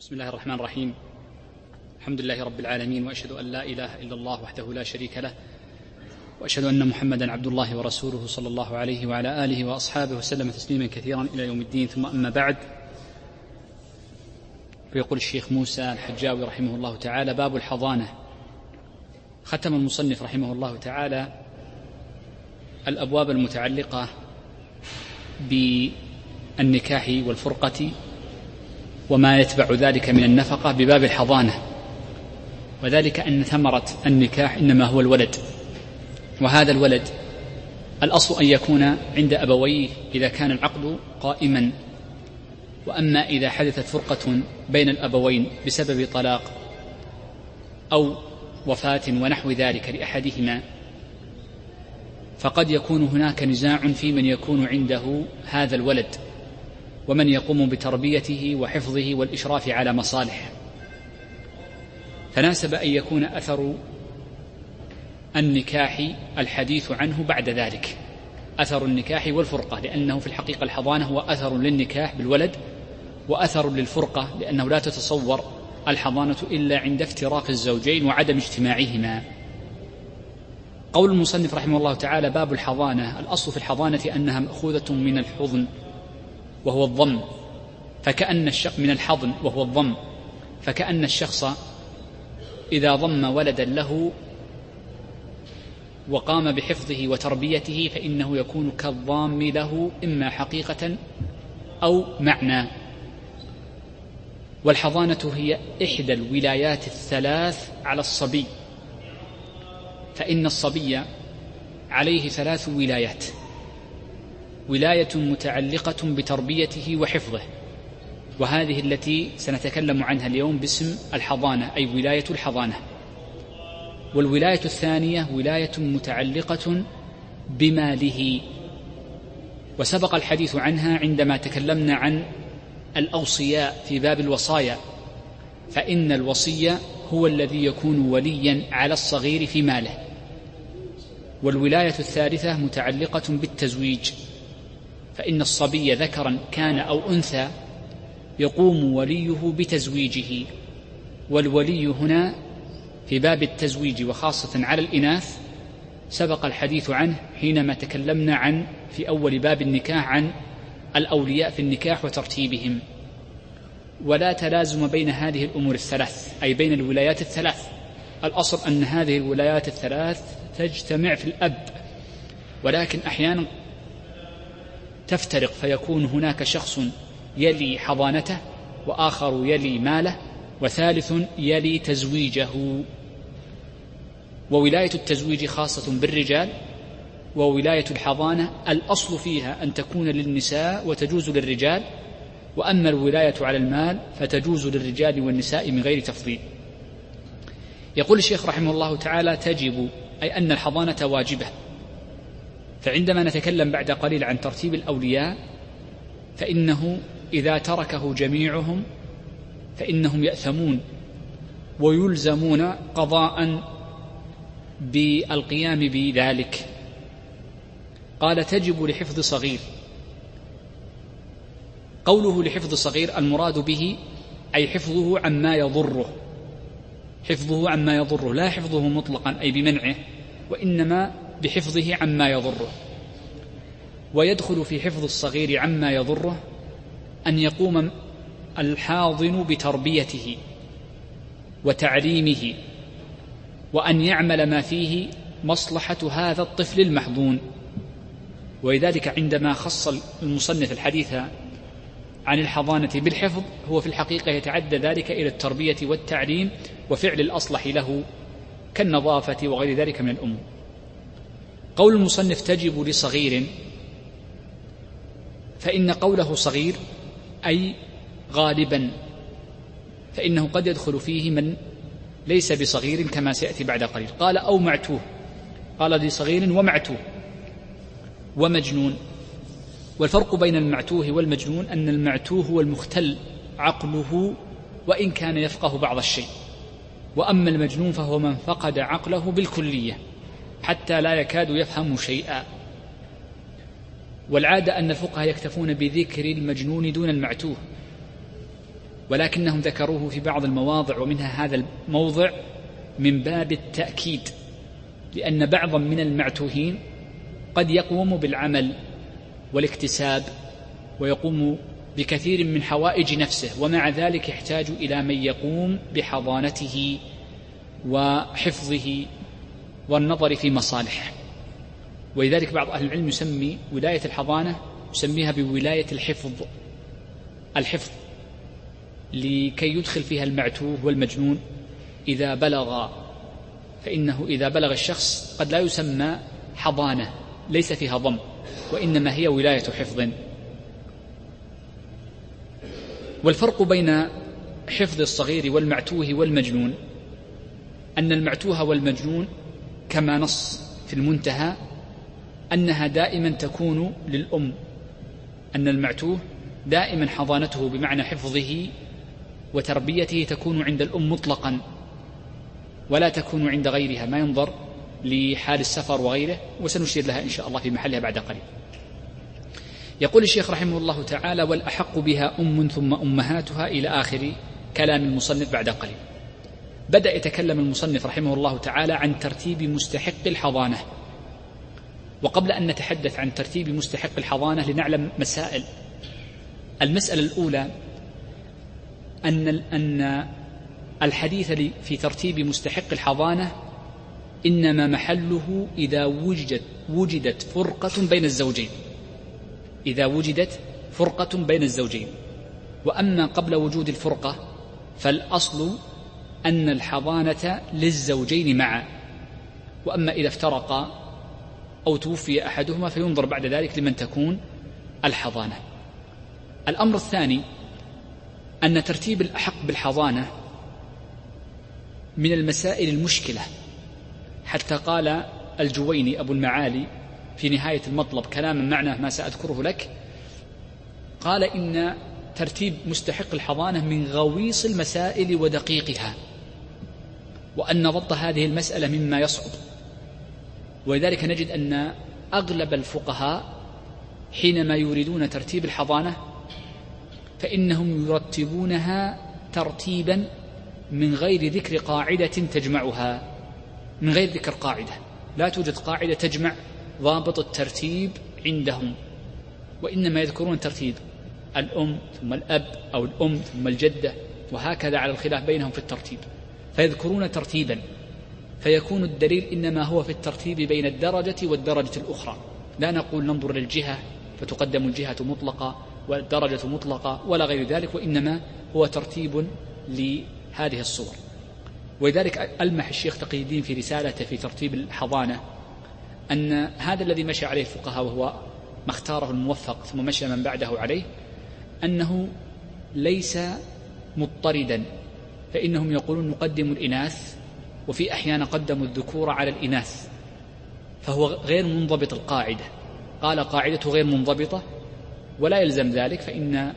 بسم الله الرحمن الرحيم. الحمد لله رب العالمين وأشهد أن لا إله إلا الله وحده لا شريك له وأشهد أن محمدا عبد الله ورسوله صلى الله عليه وعلى آله وأصحابه وسلم تسليما كثيرا إلى يوم الدين. ثم أما بعد فيقول الشيخ موسى الحجاوي رحمه الله تعالى باب الحضانة. ختم المصنف رحمه الله تعالى الأبواب المتعلقة بالنكاح والفرقة وما يتبع ذلك من النفقة بباب الحضانة. وذلك أن ثمرة النكاح إنما هو الولد. وهذا الولد الأصل أن يكون عند أبويه إذا كان العقد قائما. وأما إذا حدثت فرقة بين الأبوين بسبب طلاق أو وفاة ونحو ذلك لأحدهما فقد يكون هناك نزاع في من يكون عنده هذا الولد. ومن يقوم بتربيته وحفظه والإشراف على مصالحه. فناسب أن يكون أثر النكاح الحديث عنه بعد ذلك. أثر النكاح والفرقة لأنه في الحقيقة الحضانة هو أثر للنكاح بالولد وأثر للفرقة لأنه لا تتصور الحضانة إلا عند افتراق الزوجين وعدم اجتماعهما. قول المصنف رحمه الله تعالى باب الحضانة. الأصل في الحضانة أنها مأخوذة من الحضن. وهو الضم فكأن الشخص من الحضن وهو الضم فكأن الشخص إذا ضم ولدا له وقام بحفظه وتربيته فإنه يكون كالضام له إما حقيقة أو معنى. والحضانة هي إحدى الولايات الثلاث على الصبي فإن الصبي عليه ثلاث ولايات. ولاية متعلقة بتربيته وحفظه. وهذه التي سنتكلم عنها اليوم باسم الحضانة أي ولاية الحضانة. والولاية الثانية ولاية متعلقة بماله. وسبق الحديث عنها عندما تكلمنا عن الأوصياء في باب الوصايا. فإن الوصي هو الذي يكون وليا على الصغير في ماله. والولاية الثالثة متعلقة بالتزويج. فإن الصبي ذكرا كان أو أنثى يقوم وليه بتزويجه والولي هنا في باب التزويج وخاصة على الإناث سبق الحديث عنه حينما تكلمنا عن في أول باب النكاح عن الأولياء في النكاح وترتيبهم. ولا تلازم بين هذه الأمور الثلاث أي بين الولايات الثلاث. الأصل أن هذه الولايات الثلاث تجتمع في الأب ولكن أحيانا تفترق فيكون هناك شخص يلي حضانته وآخر يلي ماله وثالث يلي تزويجه. وولاية التزويج خاصة بالرجال وولاية الحضانة الأصل فيها أن تكون للنساء وتجوز للرجال وأما الولاية على المال فتجوز للرجال والنساء من غير تفضيل. يقول الشيخ رحمه الله تعالى تجب أي أن الحضانة واجبة. فعندما نتكلم بعد قليل عن ترتيب الأولياء فإنه إذا تركه جميعهم فإنهم يأثمون ويلزمون قضاء بالقيام بذلك. قال تجب لحفظ صغير. قوله لحفظ صغير المراد به أي حفظه عما يضره. حفظه عما يضره لا حفظه مطلقا أي بمنعه وإنما بحفظه عما يضره. ويدخل في حفظ الصغير عما يضره أن يقوم الحاضن بتربيته وتعليمه وأن يعمل ما فيه مصلحة هذا الطفل المحضون. ولذلك عندما خص المصنف الحديث عن الحضانة بالحفظ هو في الحقيقة يتعدى ذلك إلى التربية والتعليم وفعل الأصلح له كالنظافة وغير ذلك من الأمور. قول المصنف تجب لصغير فإن قوله صغير أي غالبا فإنه قد يدخل فيه من ليس بصغير كما سيأتي بعد قليل. قال أو معتوه قال لصغير ومعتوه ومجنون. والفرق بين المعتوه والمجنون أن المعتوه هو المختل عقله وإن كان يفقه بعض الشيء وأما المجنون فهو من فقد عقله بالكلية. حتى لا يكاد يفهم شيئا. والعادة أن الفقهاء يكتفون بذكر المجنون دون المعتوه ولكنهم ذكروه في بعض المواضع ومنها هذا الموضع من باب التأكيد لأن بعضا من المعتوهين قد يقوم بالعمل والاكتساب ويقوم بكثير من حوائج نفسه ومع ذلك يحتاج إلى من يقوم بحضانته وحفظه والنظر في مصالحه. ولذلك بعض أهل العلم يسمي ولاية الحضانة يسميها بولاية الحفظ. الحفظ لكي يدخل فيها المعتوه والمجنون. إذا بلغ فإنه إذا بلغ الشخص قد لا يسمى حضانة ليس فيها ضم وإنما هي ولاية حفظ. والفرق بين حفظ الصغير والمعتوه والمجنون أن المعتوه والمجنون كما نص في المنتهى أنها دائما تكون للأم أن المعتوه دائما حضانته بمعنى حفظه وتربيته تكون عند الأم مطلقا ولا تكون عند غيرها ما ينظر لحال السفر وغيره وسنشير لها إن شاء الله في محلها بعد قليل. يقول الشيخ رحمه الله تعالى والأحق بها أم ثم أمهاتها إلى آخر كلام المصنف بعد قليل. بدأ يتكلم المصنف رحمه الله تعالى عن ترتيب مستحق الحضانة. وقبل أن نتحدث عن ترتيب مستحق الحضانة لنعلم مسائل. المسألة الأولى أن أن الحديث في ترتيب مستحق الحضانة إنما محله إذا وجدت وجدت فرقة بين الزوجين. إذا وجدت فرقة بين الزوجين. وأما قبل وجود الفرقة فالأصل أن الحضانة للزوجين معا. وأما إذا افترقا أو توفي أحدهما فينظر بعد ذلك لمن تكون الحضانة. الأمر الثاني أن ترتيب الأحق بالحضانة من المسائل المشكلة. حتى قال الجويني أبو المعالي في نهاية المطلب كلاما معناه ما سأذكره لك قال إن ترتيب مستحق الحضانة من غويص المسائل ودقيقها. وأن ضبط هذه المسألة مما يصعب. ولذلك نجد أن أغلب الفقهاء حينما يريدون ترتيب الحضانة فإنهم يرتبونها ترتيبا من غير ذكر قاعدة تجمعها. من غير ذكر قاعدة. لا توجد قاعدة تجمع ضابط الترتيب عندهم. وإنما يذكرون ترتيب الأم ثم الأب أو الأم ثم الجدة وهكذا على الخلاف بينهم في الترتيب. فيذكرون ترتيبا. فيكون الدليل إنما هو في الترتيب بين الدرجة والدرجة الأخرى. لا نقول ننظر للجهة فتقدم الجهة مطلقة والدرجة مطلقة ولا غير ذلك وإنما هو ترتيب لهذه الصور. ولذلك ألمح الشيخ تقي الدين في رسالته في ترتيب الحضانة أن هذا الذي مشى عليه الفقهاء وهو ما اختاره الموفق ثم مشى من بعده عليه أنه ليس مضطردا. فإنهم يقولون نقدم الإناث وفي أحيان قدموا الذكور على الإناث. فهو غير منضبط القاعدة. قال قاعدته غير منضبطة ولا يلزم ذلك فإن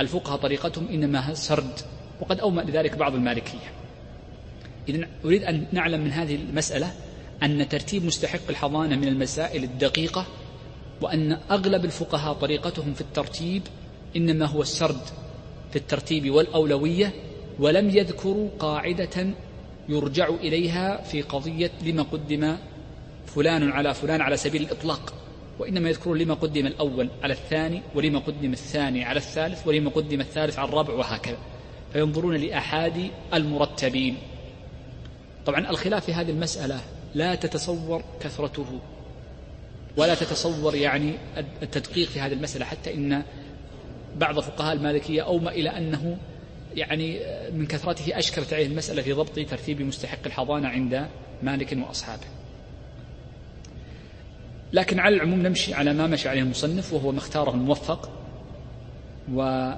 الفقهاء طريقتهم إنما سرد وقد أومأ لذلك بعض المالكية. إذن أريد أن نعلم من هذه المسألة أن ترتيب مستحق الحضانة من المسائل الدقيقة وأن أغلب الفقهاء طريقتهم في الترتيب إنما هو السرد في الترتيب والأولوية ولم يذكروا قاعدة يرجع إليها في قضية لما قدم فلان على فلان على سبيل الإطلاق وإنما يذكرون لما قدم الأول على الثاني ولما قدم الثاني على الثالث ولما قدم الثالث على الرابع وهكذا. فينظرون لأحاد المرتبين. طبعا الخلاف في هذه المسألة لا تتصور كثرته ولا تتصور يعني التدقيق في هذه المسألة حتى إن بعض فقهاء المالكية أومى إلى أنه يعني من كثرته أشكلت عليه المسألة في ضبط ترتيب مستحق الحضانة عند مالك وأصحابه. لكن على العموم نمشي على ما مشى عليه المصنف وهو ما اختاره الموفق و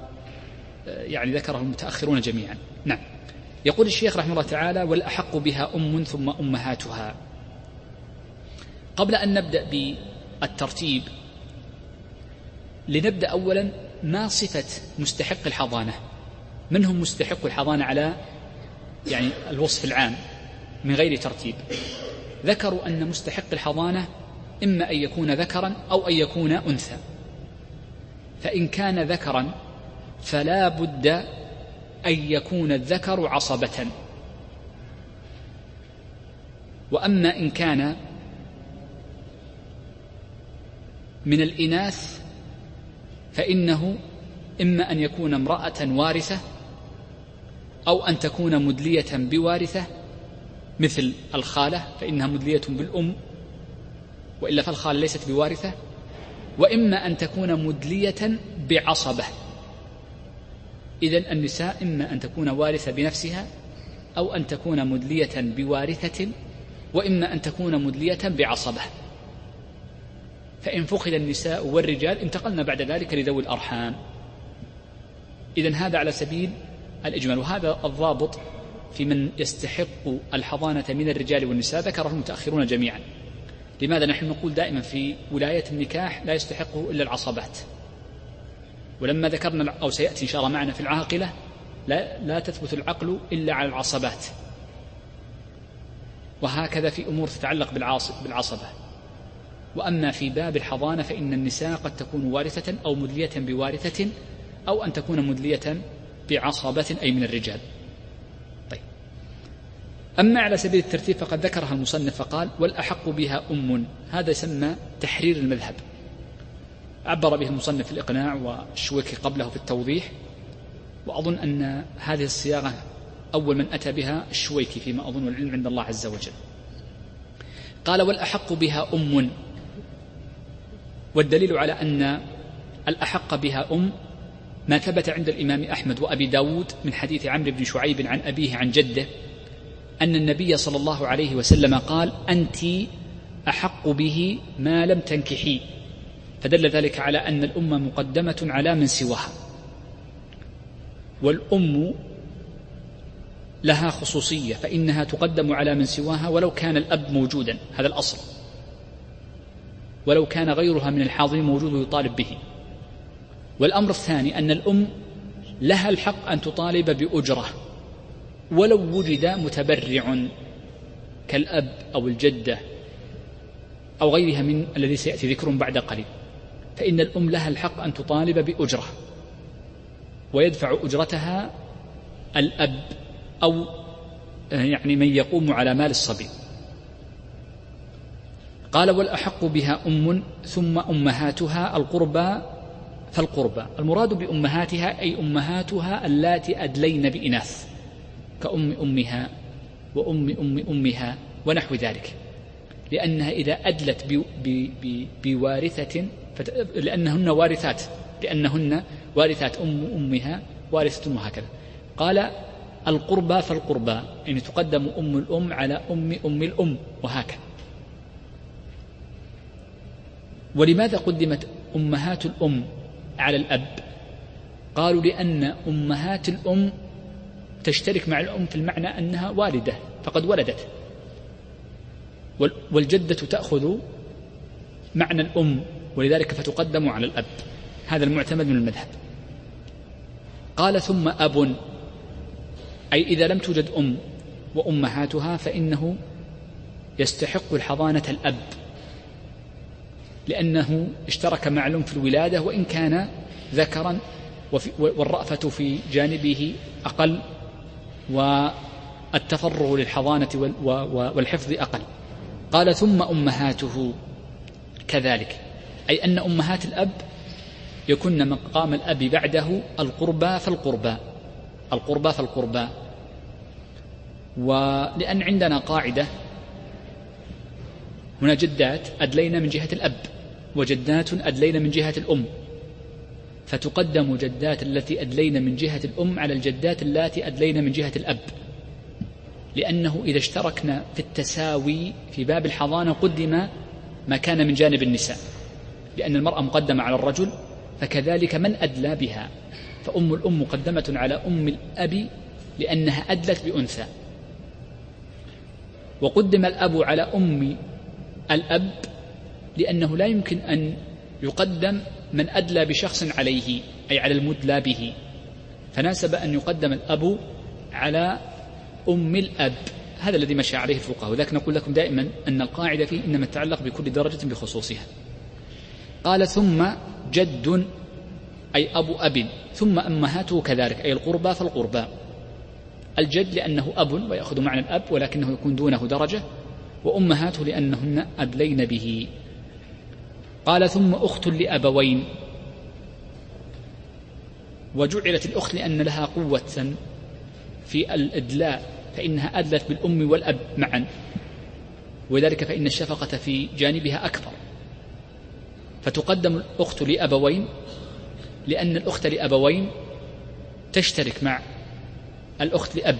يعني ذكره المتأخرون جميعا. نعم. يقول الشيخ رحمه الله تعالى والأحق بها أم ثم أمهاتها. قبل أن نبدأ بالترتيب لنبدأ أولا ما صفة مستحق الحضانة. من هم مستحق الحضانة على يعني الوصف العام من غير ترتيب. ذكروا أن مستحق الحضانة إما أن يكون ذكرا أو أن يكون أنثى. فإن كان ذكرا فلا بد أن يكون الذكر عصبة. وأما إن كان من الإناث فإنه إما أن يكون امرأة وارثة أو أن تكون مدلية بوارثة مثل الخالة فإنها مدلية بالأم وإلا فالخالة ليست بوارثة. وإما أن تكون مدلية بعصبة. إذا النساء إما أن تكون وارثة بنفسها أو أن تكون مدلية بوارثة وإما أن تكون مدلية بعصبة. فإن فقد النساء والرجال انتقلنا بعد ذلك لذوي الأرحام. إذا هذا على سبيل الإجمال. وهذا الضابط في من يستحق الحضانة من الرجال والنساء ذكره المتأخرون جميعا. لماذا نحن نقول دائما في ولاية النكاح لا يستحقه إلا العصبات ولما ذكرنا أو سيأتي إن شاء الله معنا في العاقلة لا, لا تثبت العقل إلا على العصبات وهكذا في أمور تتعلق بالعصبة. وأما في باب الحضانة فإن النساء قد تكون وارثة أو مدلية بوارثة أو أن تكون مدلية بعصبة أي من الرجال. طيب. أما على سبيل الترتيب فقد ذكرها المصنف فقال والأحق بها أم. هذا يسمى تحرير المذهب. عبر به المصنف في الإقناع والشويكي قبله في التوضيح وأظن أن هذه الصياغة أول من أتى بها الشويكي فيما أظن العلم عند الله عز وجل. قال والأحق بها أم. والدليل على أن الأحق بها أم ما ثبت عند الإمام أحمد وأبي داود من حديث عمرو بن شعيب عن أبيه عن جده أن النبي صلى الله عليه وسلم قال أنت أحق به ما لم تنكحي. فدل ذلك على أن الأمة مقدمة على من سواها. والأم لها خصوصية فإنها تقدم على من سواها ولو كان الأب موجودا هذا الأصل. ولو كان غيرها من الحاضرين موجود ويطالب به. والأمر الثاني أن الأم لها الحق أن تطالب بأجرة ولو وجد متبرع كالأب أو الجدة أو غيرها من الذي سيأتي ذكرهم بعد قليل. فإن الأم لها الحق أن تطالب بأجرة ويدفع أجرتها الأب أو يعني من يقوم على مال الصبي. قال والأحق بها أم ثم أمهاتها القربى فالقربى. المراد بأمهاتها أي أمهاتها اللاتي أدلين بإناث كأم أمها وأم أم أمها ونحو ذلك. لأنها إذا أدلت بوارثة لأنهن وارثات لأنهن وارثات أم أمها وارثة وهكذا قال القربى فالقربى يعني تقدم أم الأم على أم أم الأم وهكذا. ولماذا قدمت أمهات الأم؟ على الأب. قالوا لأن أمهات الأم تشترك مع الأم في المعنى أنها والدة فقد ولدت. والجدة تأخذ معنى الأم ولذلك فتقدم على الأب. هذا المعتمد من المذهب. قال ثم أب أي إذا لم توجد أم وأمهاتها فإنه يستحق الحضانة الأب. لأنه اشترك مع الأم في الولادة وإن كان ذكرا والرأفة في جانبه أقل والتفرغ للحضانة والحفظ أقل. قال ثم أمهاته كذلك. أي أن أمهات الأب يكن مقام الأب بعده القربى فالقربى. القربى فالقربى. ولأن عندنا قاعدة هنا جدات أدلينا من جهة الأب. وجدات أدلين من جهة الأم. فتقدم جدات التي أدلين من جهة الأم على الجدات اللاتي أدلين من جهة الأب. لأنه إذا اشتركنا في التساوي في باب الحضانة قدم ما كان من جانب النساء. لأن المرأة مقدمة على الرجل فكذلك من أدلى بها؟ فأم الأم مقدمة على أم الأب لأنها أدلت بأنثى. وقدم الأب على أم الأب لأنه لا يمكن أن يقدم من أدلى بشخص عليه أي على المدلى به. فناسب أن يقدم الأب على أم الأب. هذا الذي مشى عليه الفقهاء. وذلك نقول لكم دائما أن القاعدة فيه إنما تتعلق بكل درجة بخصوصها. قال ثم جد أي أبو أب ثم أمهاته كذلك أي القربى فالقربى. الجد لأنه أب ويأخذ معنى الأب ولكنه يكون دونه درجة وأمهاته لأنهن أدلين به. قال ثم أخت لأبوين. وجعلت الأخت لأن لها قوة في الإدلاء فإنها أدلت بالأم والأب معا. ولذلك فإن الشفقة في جانبها أكبر. فتقدم الأخت لأبوين لأن الأخت لأبوين تشترك مع الأخت لأب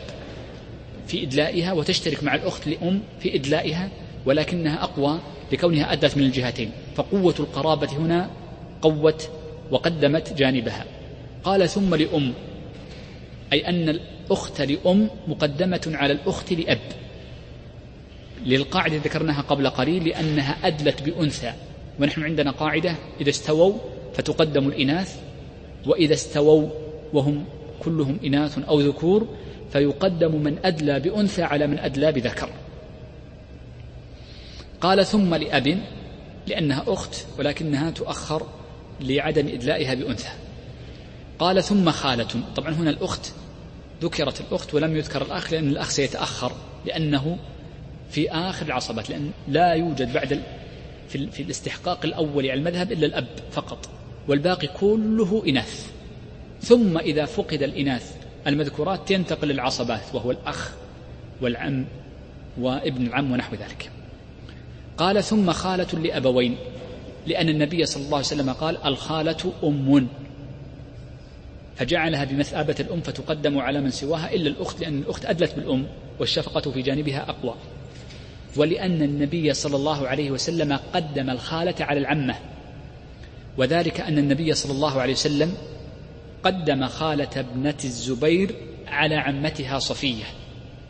في إدلائها وتشترك مع الأخت لأم في إدلائها ولكنها أقوى لكونها أدت من الجهتين. فقوة القرابة هنا قوت وقدمت جانبها. قال ثم لأم أي أن الأخت لأم مقدمة على الأخت لأب. للقاعدة ذكرناها قبل قليل لأنها أدلت بأنثى ونحن عندنا قاعدة إذا استووا فتقدم الإناث وإذا استووا وهم كلهم إناث أو ذكور فيقدم من أدلى بأنثى على من أدلى بذكر. قال ثم لأب لأنها أخت ولكنها تؤخر لعدم إدلائها بأنثى. قال ثم خالة. طبعا هنا الأخت ذكرت الأخت ولم يذكر الأخ لأن الأخ سيتأخر لأنه في آخر العصبات لأن لا يوجد بعد في, في الاستحقاق الأول على المذهب إلا الأب فقط والباقي كله إناث. ثم إذا فقد الإناث المذكورات تنتقل للعصبات وهو الأخ والعم وابن العم ونحو ذلك. قال ثم خالة لأبوين لأن النبي صلى الله عليه وسلم قال الخالة أم. فجعلها بمثابة الأم فتقدم على من سواها إلا الأخت لأن الأخت أدلت بالأم والشفقة في جانبها أقوى. ولأن النبي صلى الله عليه وسلم قدم الخالة على العمة وذلك أن النبي صلى الله عليه وسلم قدم خالة ابنة الزبير على عمتها صفية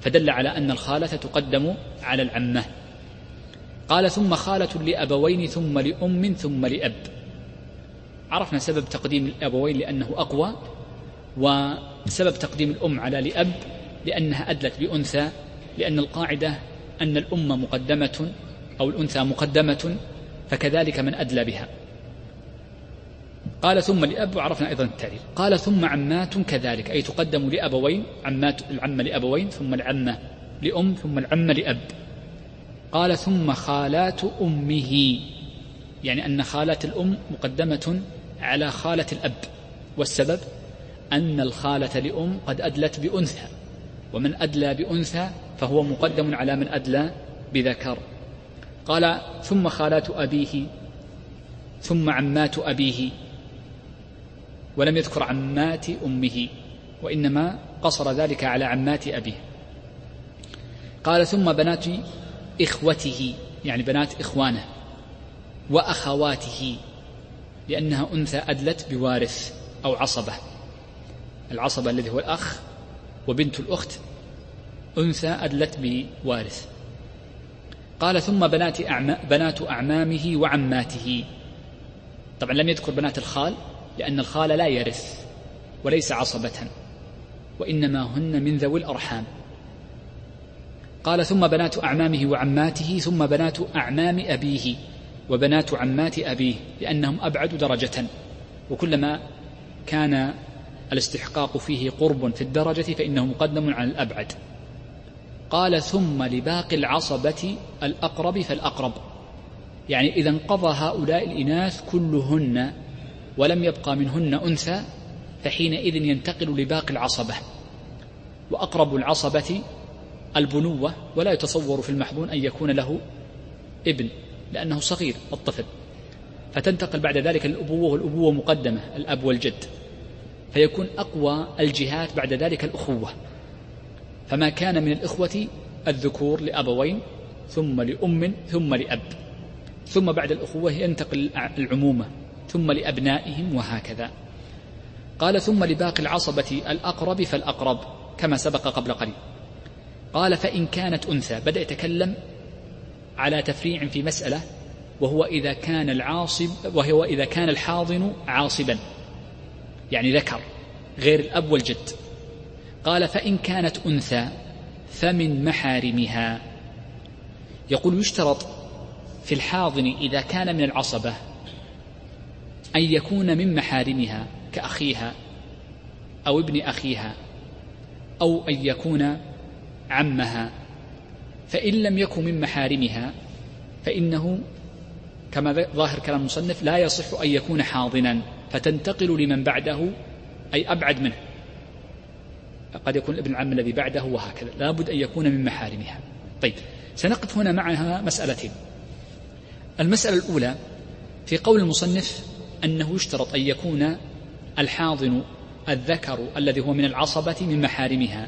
فدل على أن الخالة تقدم على العمة. قال ثم خالة لأبوين ثم لأم ثم لأب. عرفنا سبب تقديم الأبوين لأنه أقوى وسبب تقديم الأم على لأب لأنها أدلت بأنثى لأن القاعدة أن الأم مقدمة أو الأنثى مقدمة فكذلك من أدلى بها. قال ثم لأب وعرفنا أيضا التعريف قال ثم عمات كذلك أي تقدم لأبوين عمات العمة لأبوين ثم العمة لأم ثم العمة لأب. قال ثم خالات أمه. يعني أن خالة الأم مقدمة على خالة الأب. والسبب أن الخالة لأم قد أدلت بأنثى. ومن أدلى بأنثى فهو مقدم على من أدلى بذكر. قال ثم خالات أبيه ثم عمات أبيه. ولم يذكر عمات أمه وإنما قصر ذلك على عمات أبيه. قال ثم بنات إخوته يعني بنات إخوانه وأخواته لأنها أنثى أدلت بوارث أو عصبة. العصبة الذي هو الأخ وبنت الأخت أنثى أدلت بوارث. قال ثم بنات أعما بنات أعمامه وعماته. طبعا لم يذكر بنات الخال لأن الخال لا يرث وليس عصبة وإنما هن من ذوي الأرحام. قال ثم بنات أعمامه وعماته ثم بنات أعمام أبيه وبنات عمات أبيه لأنهم أبعد درجة. وكلما كان الاستحقاق فيه قرب في الدرجة فإنه مقدم على الأبعد. قال ثم لباقي العصبة الأقرب فالأقرب. يعني إذا انقضى هؤلاء الإناث كلهن ولم يبقى منهن أنثى فحينئذ ينتقل لباقي العصبة. وأقرب العصبة البنوة ولا يتصور في المحظون أن يكون له ابن لأنه صغير الطفل. فتنتقل بعد ذلك الأبوة والأبوة مقدمة الأب والجد. فيكون أقوى الجهات بعد ذلك الأخوة. فما كان من الإخوة الذكور لأبوين ثم لأم ثم لأب. ثم بعد الأخوة ينتقل العمومة ثم لأبنائهم وهكذا. قال ثم لباقي العصبة الأقرب فالأقرب كما سبق قبل قليل. قال فإن كانت أنثى بدأ يتكلم على تفريع في مسألة وهو إذا كان العاصب وهو إذا كان الحاضن عاصبا يعني ذكر غير الأب والجد. قال فإن كانت أنثى فمن محارمها. يقول يشترط في الحاضن إذا كان من العصبة أن يكون من محارمها كأخيها أو ابن أخيها أو أن يكون عمها فإن لم يكن من محارمها فإنه كما ظاهر كلام المصنف لا يصح أن يكون حاضنا فتنتقل لمن بعده أي أبعد منه. قد يكون ابن العم الذي بعده وهكذا لابد أن يكون من محارمها. طيب سنقف هنا معها مسألتين. المسألة الأولى في قول المصنف أنه يشترط أن يكون الحاضن الذكر الذي هو من العصبة من محارمها.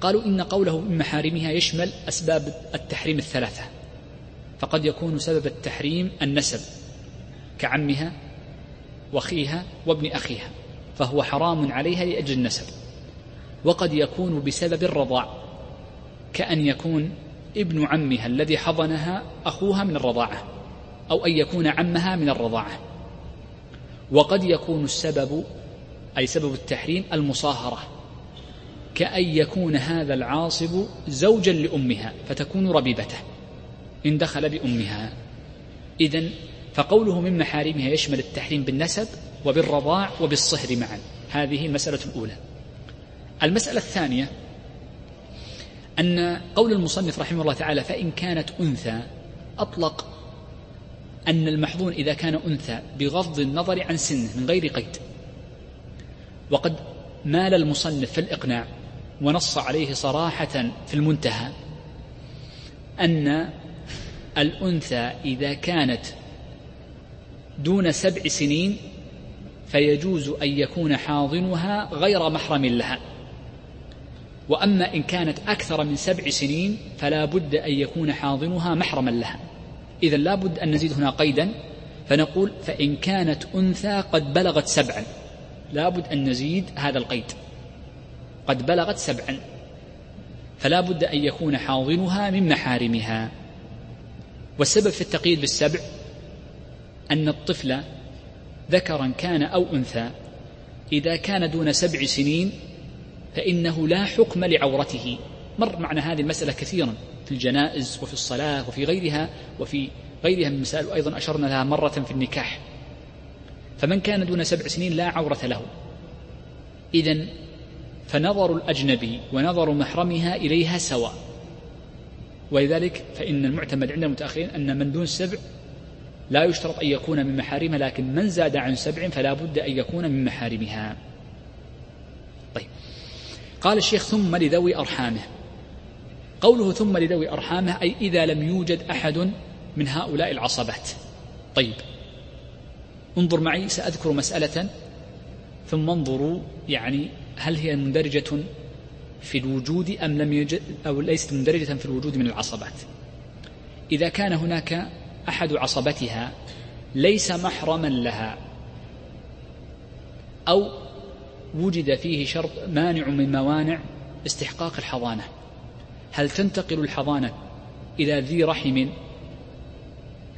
قالوا إن قوله من محارمها يشمل أسباب التحريم الثلاثة فقد يكون سبب التحريم النسب كعمها وأخيها وابن أخيها فهو حرام عليها لأجل النسب وقد يكون بسبب الرضاع كأن يكون ابن عمها الذي حضنها أخوها من الرضاعة أو أن يكون عمها من الرضاعة وقد يكون السبب أي سبب التحريم المصاهرة كأن يكون هذا العاصب زوجا لأمها فتكون ربيبته إن دخل بأمها. إذا فقوله من محارمها يشمل التحريم بالنسب وبالرضاع وبالصهر معا. هذه المسألة الأولى. المسألة الثانية أن قول المصنف رحمه الله تعالى فإن كانت أنثى أطلق أن المحظون إذا كان أنثى بغض النظر عن سنه من غير قيد. وقد مال المصنف في الإقناع ونص عليه صراحة في المنتهى أن الأنثى إذا كانت دون سبع سنين فيجوز أن يكون حاضنها غير محرم لها. وأما إن كانت أكثر من سبع سنين فلا بد أن يكون حاضنها محرما لها. إذا لا بد أن نزيد هنا قيدا فنقول فإن كانت أنثى قد بلغت سبعا. لا بد أن نزيد هذا القيد. قد بلغت سبعا. فلا بد أن يكون حاضنها من محارمها. والسبب في التقييد بالسبع أن الطفل ذكرا كان أو أنثى إذا كان دون سبع سنين فإنه لا حكم لعورته. مر معنا هذه المسألة كثيرا في الجنائز وفي الصلاة وفي غيرها وفي غيرها من المسائل وأيضا أشرنا لها مرة في النكاح. فمن كان دون سبع سنين لا عورة له. إذا فنظر الأجنبي ونظر محرمها إليها سواء. ولذلك فإن المعتمد عند المتأخرين أن من دون سبع لا يشترط أن يكون من محارمها لكن من زاد عن سبع فلا بد أن يكون من محارمها. طيب. قال الشيخ ثم لذوي أرحامه. قوله ثم لذوي أرحامه أي إذا لم يوجد أحد من هؤلاء العصبات. طيب. انظر معي سأذكر مسألة ثم انظروا يعني هل هي مندرجة في الوجود أم لم يوجد أو ليست مندرجة في الوجود من العصبات؟ إذا كان هناك أحد عصبتها ليس محرما لها أو وجد فيه شرط مانع من موانع استحقاق الحضانة هل تنتقل الحضانة إلى ذي رحم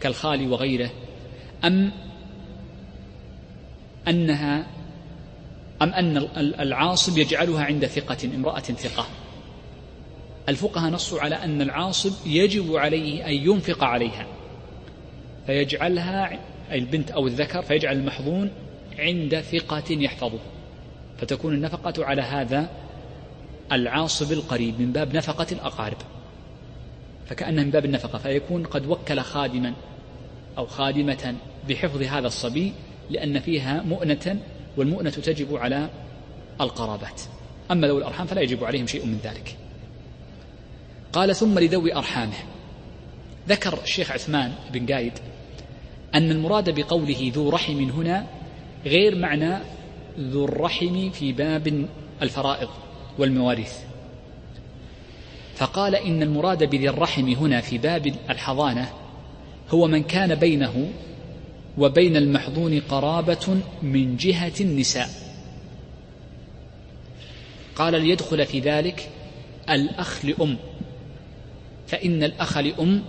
كالخال وغيره أم أنها أم أن العاصب يجعلها عند ثقة امرأة ثقة. الفقهاء نصوا على أن العاصب يجب عليه أن ينفق عليها فيجعلها البنت أو الذكر فيجعل المحظون عند ثقة يحفظه. فتكون النفقة على هذا العاصب القريب من باب نفقة الأقارب. فكأنه من باب النفقة فيكون قد وكل خادما أو خادمة بحفظ هذا الصبي لأن فيها مؤنة والمؤنة تجب على القرابات. أما ذوي الأرحام فلا يجب عليهم شيء من ذلك. قال ثم لذوي أرحامه. ذكر الشيخ عثمان بن قايد أن المراد بقوله ذو رحم هنا غير معنى ذو الرحم في باب الفرائض والمواريث. فقال إن المراد بذي الرحم هنا في باب الحضانة هو من كان بينه وبين المحظون قرابة من جهة النساء. قال ليدخل في ذلك الأخ لأم. فإن الأخ لأم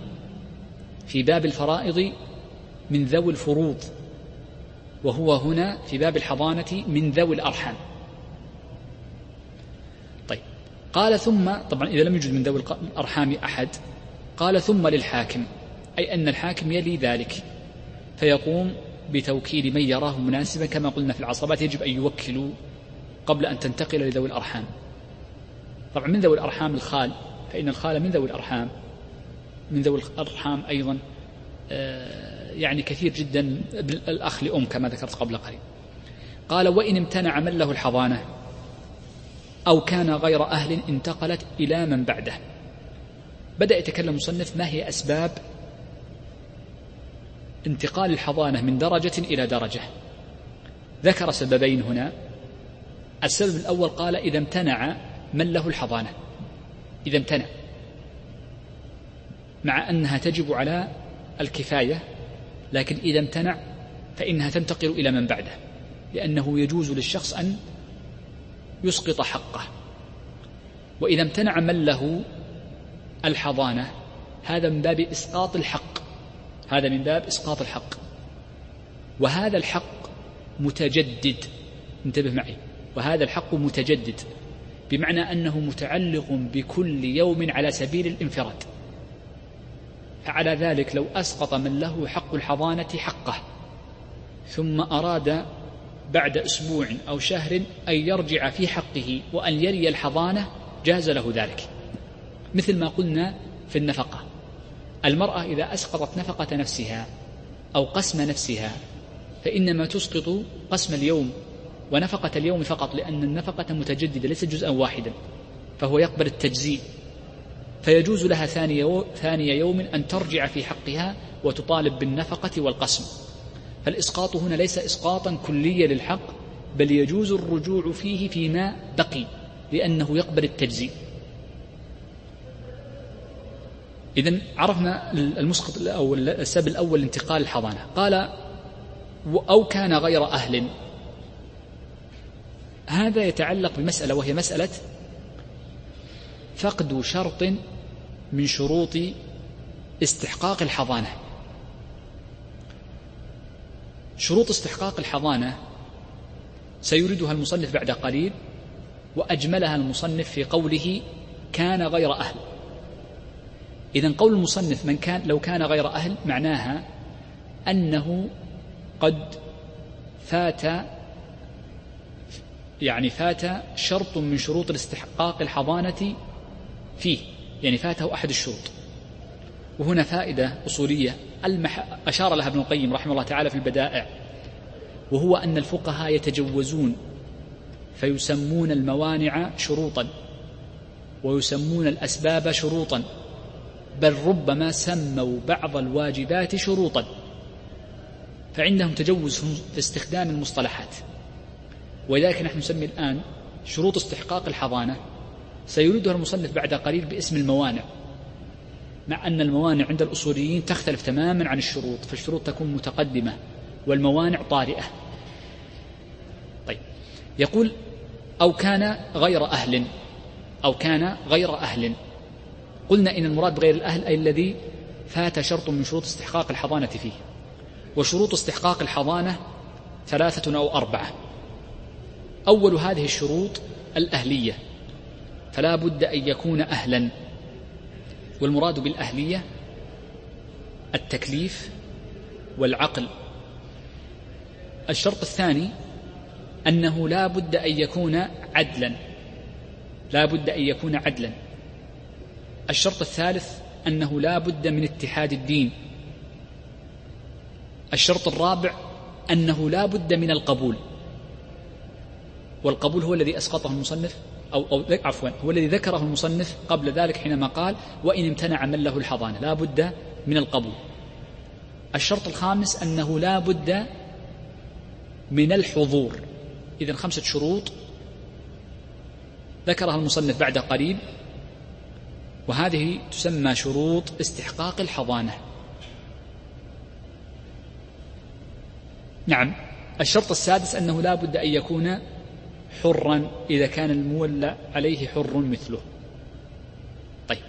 في باب الفرائض من ذوي الفروض وهو هنا في باب الحضانة من ذوي الأرحام. طيب قال ثم طبعا إذا لم يوجد من ذوي الأرحام أحد قال ثم للحاكم أي أن الحاكم يلي ذلك. فيقوم بتوكيل من يراه مناسبا كما قلنا في العصبات يجب أن يوكلوا قبل أن تنتقل لذوي الأرحام. طبعا من ذوي الأرحام الخال فإن الخال من ذوي الأرحام من ذوي الأرحام أيضا آه، يعني كثير جدا الأخ لأم كما ذكرت قبل قليل. قال وإن امتنع من له الحضانة أو كان غير أهل انتقلت إلى من بعده. بدأ يتكلم المصنف ما هي أسباب انتقال الحضانة من درجة إلى درجة. ذكر سببين هنا. السبب الأول قال إذا امتنع من له الحضانة. إذا امتنع. مع أنها تجب على الكفاية لكن إذا امتنع فإنها تنتقل إلى من بعده لأنه يجوز للشخص أن يسقط حقه. وإذا امتنع من له الحضانة هذا من باب إسقاط الحق. هذا من باب إسقاط الحق. وهذا الحق متجدد. انتبه معي. وهذا الحق متجدد. بمعنى أنه متعلق بكل يوم على سبيل الانفراد. فعلى ذلك لو أسقط من له حق الحضانة حقه ثم أراد بعد أسبوع أو شهر أن يرجع في حقه وأن يري الحضانة جاز له ذلك. مثل ما قلنا في النفقة. المرأة إذا أسقطت نفقة نفسها أو قسم نفسها فإنما تسقط قسم اليوم ونفقة اليوم فقط لأن النفقة متجددة ليست جزءا واحدا فهو يقبل التجزيء. فيجوز لها ثاني, ثاني يوم أن ترجع في حقها وتطالب بالنفقة والقسم. فالإسقاط هنا ليس إسقاطا كليا للحق بل يجوز الرجوع فيه فيما بقي لأنه يقبل التجزيء. إذا عرفنا المسقط أو السبب الأول انتقال الحضانة. قال أو كان غير أهل. هذا يتعلق بمسألة وهي مسألة فقد شرط من شروط استحقاق الحضانة. شروط استحقاق الحضانة سيريدها المصنف بعد قليل وأجملها المصنف في قوله كان غير أهل. إذا قول المصنف من كان لو كان غير أهل معناها أنه قد فات يعني فات شرط من شروط الاستحقاق الحضانة فيه يعني فاته أحد الشروط. وهنا فائدة أصولية. المح... أشار لها ابن القيم رحمه الله تعالى في البدائع وهو أن الفقهاء يتجوزون فيسمون الموانع شروطا ويسمون الأسباب شروطا. بل ربما سموا بعض الواجبات شروطا فعندهم تجوز في استخدام المصطلحات. ولذلك نحن نسمي الآن شروط استحقاق الحضانة سيريدها المصنف بعد قليل باسم الموانع مع أن الموانع عند الأصوليين تختلف تماما عن الشروط فالشروط تكون متقدمة والموانع طارئة. طيب يقول أو كان غير أهل أو كان غير أهل. قلنا إن المراد بغير الأهل أي الذي فات شرط من شروط استحقاق الحضانة فيه. وشروط استحقاق الحضانة ثلاثة أو أربعة. أول هذه الشروط الأهلية. فلا بد أن يكون أهلا. والمراد بالأهلية التكليف والعقل. الشرط الثاني أنه لا بد أن يكون عدلا. لا بد أن يكون عدلا. الشرط الثالث أنه لا بد من اتحاد الدين. الشرط الرابع أنه لا بد من القبول. والقبول هو الذي أسقطه المصنف أو, أو عفوا هو الذي ذكره المصنف قبل ذلك حينما قال وإن امتنع من له الحضانة. لا بد من القبول. الشرط الخامس أنه لا بد من الحضور. إذا خمسة شروط ذكرها المصنف بعد قليل. وهذه تسمى شروط استحقاق الحضانة. نعم الشرط السادس أنه لا بد أن يكون حرا إذا كان المولى عليه حر مثله. طيب.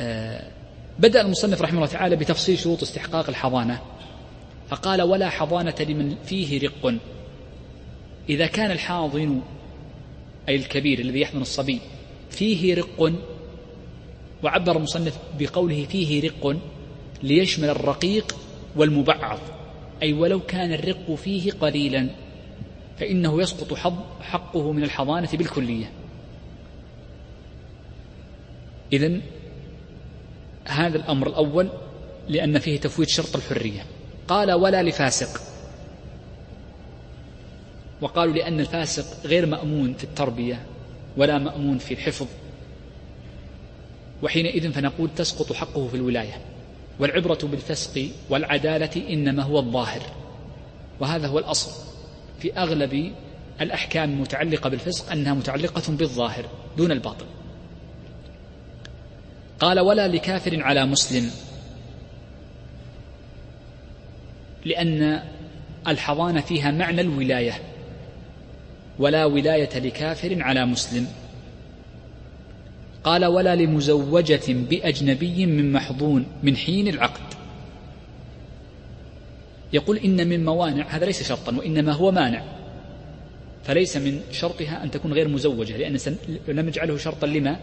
آه بدأ المصنف رحمه الله تعالى بتفصيل شروط استحقاق الحضانة فقال ولا حضانة لمن فيه رق. إذا كان الحاضن أي الكبير الذي يحضن الصبي فيه رق وعبر المصنف بقوله فيه رق ليشمل الرقيق والمبعض أي ولو كان الرق فيه قليلا فإنه يسقط حظ حقه من الحضانة بالكلية. إذن هذا الأمر الأول لأن فيه تفويت شرط الحرية. قال ولا لفاسق. وقالوا لأن الفاسق غير مأمون في التربية. ولا مأمون في الحفظ. وحينئذ فنقول تسقط حقه في الولاية والعبرة بالفسق والعدالة إنما هو الظاهر. وهذا هو الأصل. في أغلب الأحكام المتعلقة بالفسق أنها متعلقة بالظاهر دون الباطن قال ولا لكافر على مسلم. لأن الحضانة فيها معنى الولاية. ولا ولاية لكافر على مسلم. قال ولا لمزوجة بأجنبي من محظون من حين العقد. يقول إن من موانع هذا ليس شرطا وإنما هو مانع. فليس من شرطها أن تكون غير مزوجة لأن لم نجعله شرطا لما؟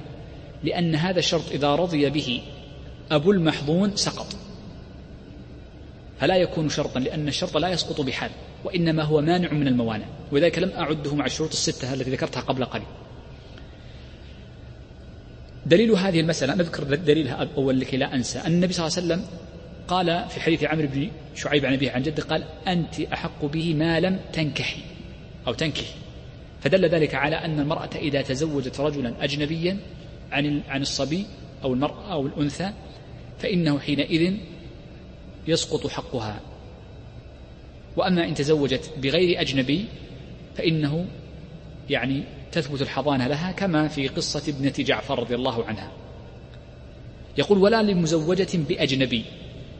لأن هذا الشرط إذا رضي به أبو المحظون سقط. فلا يكون شرطا لأن الشرط لا يسقط بحال وإنما هو مانع من الموانع. ولذلك لم أعده مع الشروط الستة التي ذكرتها قبل قليل. دليل هذه المسألة نذكر دليلها أول لكي لا أنسى. أن النبي صلى الله عليه وسلم قال في حديث عمرو بن شعيب عن أبيه عن جده قال أنت أحق به ما لم تنكحي أو تنكحي. فدل ذلك على أن المرأة إذا تزوجت رجلا أجنبيا عن عن الصبي أو المرأة أو الأنثى فإنه حينئذ يسقط حقها. وأما إن تزوجت بغير أجنبي فإنه يعني تثبت الحضانة لها كما في قصة ابنة جعفر رضي الله عنها. يقول ولا لمزوجة بأجنبي.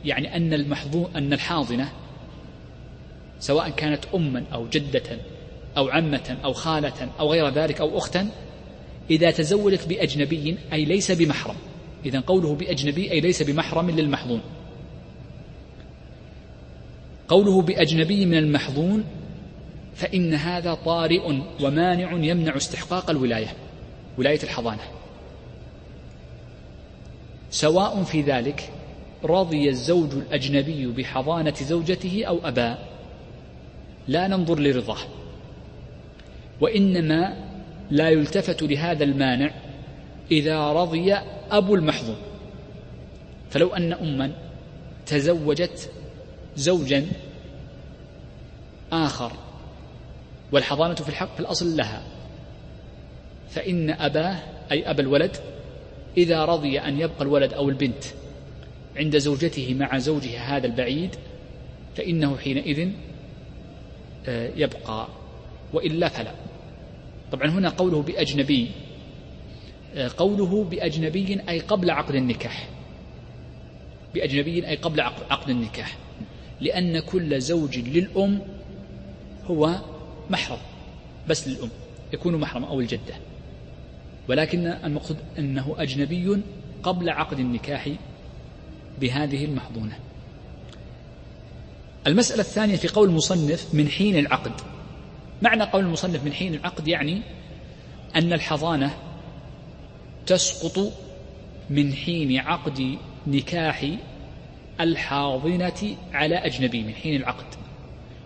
يعني أن المحظو أن الحاضنة سواء كانت أما أو جدة أو عمة أو خالة أو غير ذلك أو أختا إذا تزوجت بأجنبي أي ليس بمحرم. إذا قوله بأجنبي أي ليس بمحرم للمحظون. قوله بأجنبي من المحظون فإن هذا طارئ ومانع يمنع استحقاق الولاية ولاية الحضانة. سواء في ذلك رضي الزوج الأجنبي بحضانة زوجته أو أبى لا ننظر لرضاه. وإنما لا يلتفت لهذا المانع إذا رضي أبو المحظوظ فلو أن أما تزوجت زوجا آخر والحضانة في الحق في الأصل لها. فإن أباه أي أبا الولد إذا رضي أن يبقى الولد أو البنت عند زوجته مع زوجها هذا البعيد فإنه حينئذ آه، يبقى. وإلا فلا. طبعا هنا قوله بأجنبي آه، قوله بأجنبي أي قبل عقد النكاح. بأجنبي أي قبل عقد النكاح. لأن كل زوج للأم هو محرم بس للأم يكون محرم أو الجدة. ولكن المقصود أنه أجنبي قبل عقد النكاح بهذه المحضونة المسألة الثانية في قول المصنف من حين العقد. معنى قول المصنف من حين العقد يعني أن الحضانة تسقط من حين عقد نكاح الحاضنة على أجنبي من حين العقد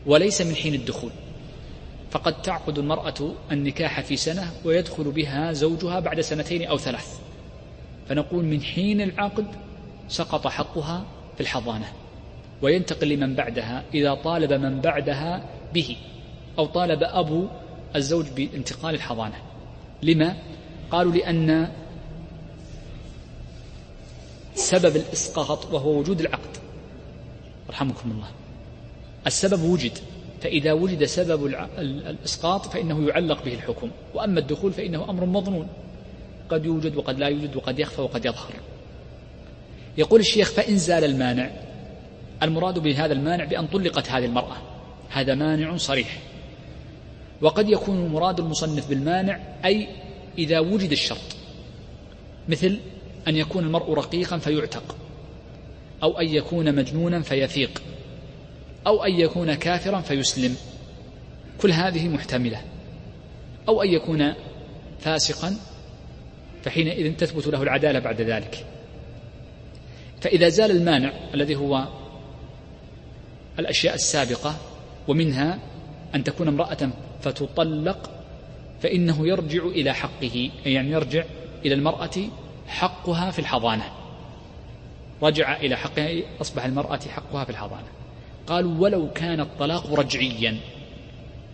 وليس من حين الدخول. فقد تعقد المرأة النكاح في سنة ويدخل بها زوجها بعد سنتين أو ثلاث. فنقول من حين العقد سقط حقها في الحضانة وينتقل لمن بعدها إذا طالب من بعدها به أو طالب أبو الزوج بانتقال الحضانة. لما؟ قالوا لأن سبب الإسقاط وهو وجود العقد. رحمكم الله. السبب وجد فإذا وجد سبب الإسقاط فإنه يعلق به الحكم وأما الدخول فإنه أمر مظنون قد يوجد وقد لا يوجد وقد يخفى وقد يظهر. يقول الشيخ فإن زال المانع المراد بهذا المانع بأن طلقت هذه المرأة. هذا مانع صريح. وقد يكون مراد المصنف بالمانع أي إذا وجد الشرط. مثل أن يكون المرء رقيقا فيعتق أو أن يكون مجنونا فيفيق أو أن يكون كافرا فيسلم. كل هذه محتملة. أو أن يكون فاسقا فحينئذ تثبت له العدالة بعد ذلك. فإذا زال المانع الذي هو الأشياء السابقة ومنها أن تكون امرأة فتطلق فإنه يرجع إلى حقه يعني يرجع إلى المرأة حقها في الحضانة. رجع إلى حقها أصبح المرأة حقها في الحضانة. قالوا ولو كان الطلاق رجعيا.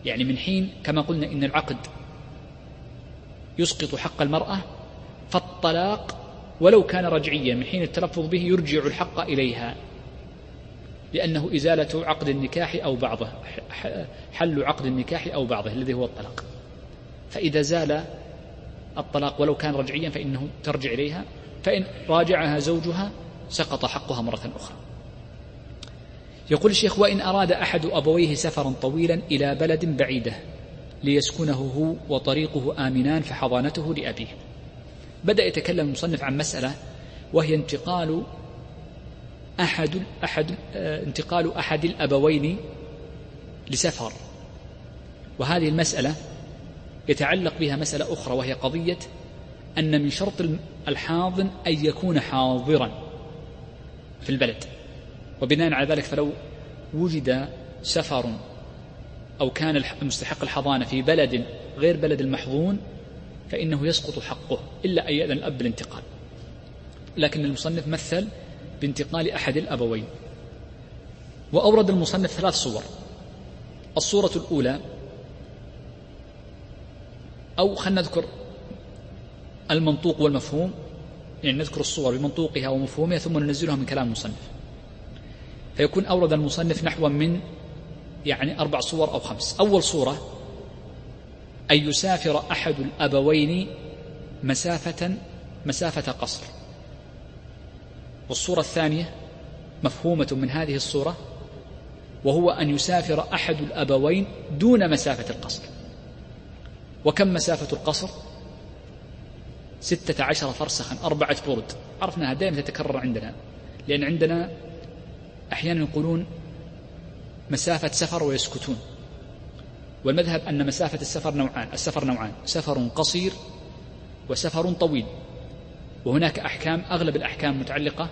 يعني من حين كما قلنا إن العقد يسقط حق المرأة فالطلاق ولو كان رجعيا من حين التلفظ به يرجع الحق إليها. لأنه إزالة عقد النكاح أو بعضه حل عقد النكاح أو بعضه الذي هو الطلاق. فإذا زال الطلاق ولو كان رجعيا فإنه ترجع إليها فإن راجعها زوجها سقط حقها مرة أخرى. يقول الشيخ وإن أراد أحد أبويه سفرا طويلا إلى بلد بعيدة ليسكنه هو وطريقه آمنان فحضانته لأبيه. بدأ يتكلم المصنف عن مسألة وهي انتقال أحد أحد آه، انتقال أحد الأبوين لسفر. وهذه المسألة يتعلق بها مسألة أخرى وهي قضية أن من شرط الحاضن أن يكون حاضرا في البلد. وبناء على ذلك فلو وجد سفر أو كان مستحق الحضانة في بلد غير بلد المحظون فإنه يسقط حقه إلا أن يأذن الأب بالانتقال. لكن المصنف مثل بانتقال أحد الأبوين. وأورد المصنف ثلاث صور. الصورة الأولى أو خلينا نذكر المنطوق والمفهوم يعني نذكر الصور بمنطوقها ومفهومها ثم ننزلها من كلام المصنف. فيكون أورد المصنف نحو من يعني أربع صور أو خمس. أول صورة أن يسافر أحد الأبوين مسافة مسافة قصر. والصورة الثانية مفهومة من هذه الصورة وهو أن يسافر أحد الأبوين دون مسافة القصر. وكم مسافة القصر؟ ستة عشر فرسخا أربعة برد عرفناها دائما تتكرر عندنا. لأن عندنا أحيانا يقولون مسافة سفر ويسكتون. والمذهب أن مسافة السفر نوعان السفر نوعان سفر قصير وسفر طويل. وهناك أحكام أغلب الأحكام متعلقة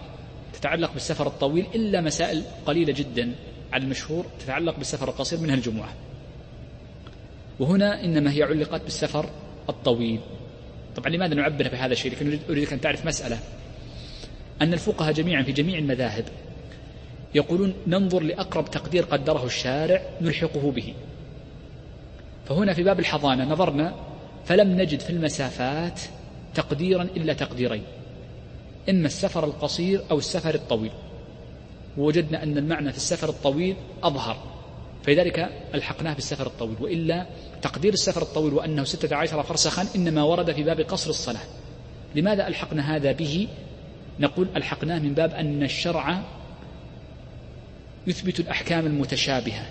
تتعلق بالسفر الطويل إلا مسائل قليلة جدا على المشهور تتعلق بالسفر القصير منها الجمعة وهنا إنما هي علقت بالسفر الطويل. طبعا لماذا نعبر بهذا الشيء؟ لكن أريدك أن تعرف مسألة. أن الفقهاء جميعا في جميع المذاهب يقولون ننظر لأقرب تقدير قدره الشارع نلحقه به. فهنا في باب الحضانة نظرنا فلم نجد في المسافات تقديرا إلا تقديرين. إما السفر القصير أو السفر الطويل. ووجدنا أن المعنى في السفر الطويل أظهر. فلذلك ألحقناه بالسفر الطويل وإلا تقدير السفر الطويل وأنه ستة عشر فرسخا إنما ورد في باب قصر الصلاة. لماذا ألحقنا هذا به؟ نقول ألحقناه من باب أن الشرع يثبت الأحكام المتشابهة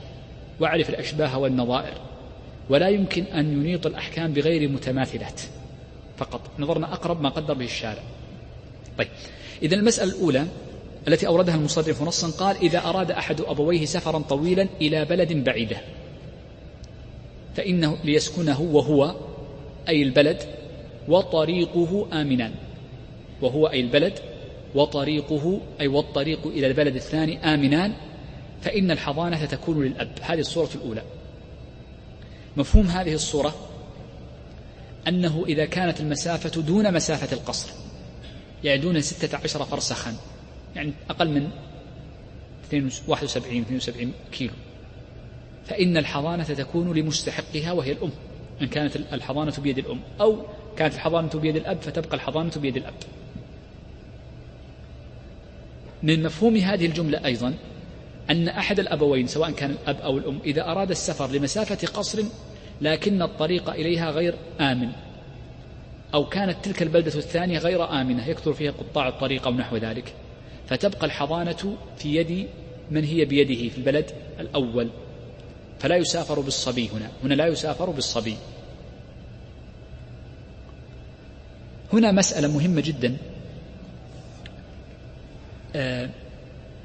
وأعرف الأشباه والنظائر ولا يمكن أن ينيط الأحكام بغير متماثلات. فقط نظرنا أقرب ما قدر به الشارع. طيب إذا المسألة الأولى التي أوردها المصنف نصا قال إذا أراد أحد أبويه سفرا طويلا إلى بلد بعيدة فإنه ليسكنه وهو أي البلد وطريقه آمنا. وهو أي البلد وطريقه أي والطريق إلى البلد الثاني آمنان فإن الحضانة تكون للأب. هذه الصورة الأولى. مفهوم هذه الصورة أنه إذا كانت المسافة دون مسافة القصر يعني دون ستة عشر فرسخا يعني أقل من 71 72 كيلو. فإن الحضانة تكون لمستحقها وهي الأم إن كانت الحضانة بيد الأم أو كانت الحضانة بيد الأب فتبقى الحضانة بيد الأب. من مفهوم هذه الجملة أيضا أن أحد الأبوين سواء كان الأب أو الأم إذا أراد السفر لمسافة قصر لكن الطريق إليها غير آمن أو كانت تلك البلدة الثانية غير آمنة يكثر فيها قطاع الطريق أو نحو ذلك. فتبقى الحضانة في يد من هي بيده في البلد الأول. فلا يسافر بالصبي هنا. هنا لا يسافر بالصبي. هنا مسألة مهمة جدا. آه،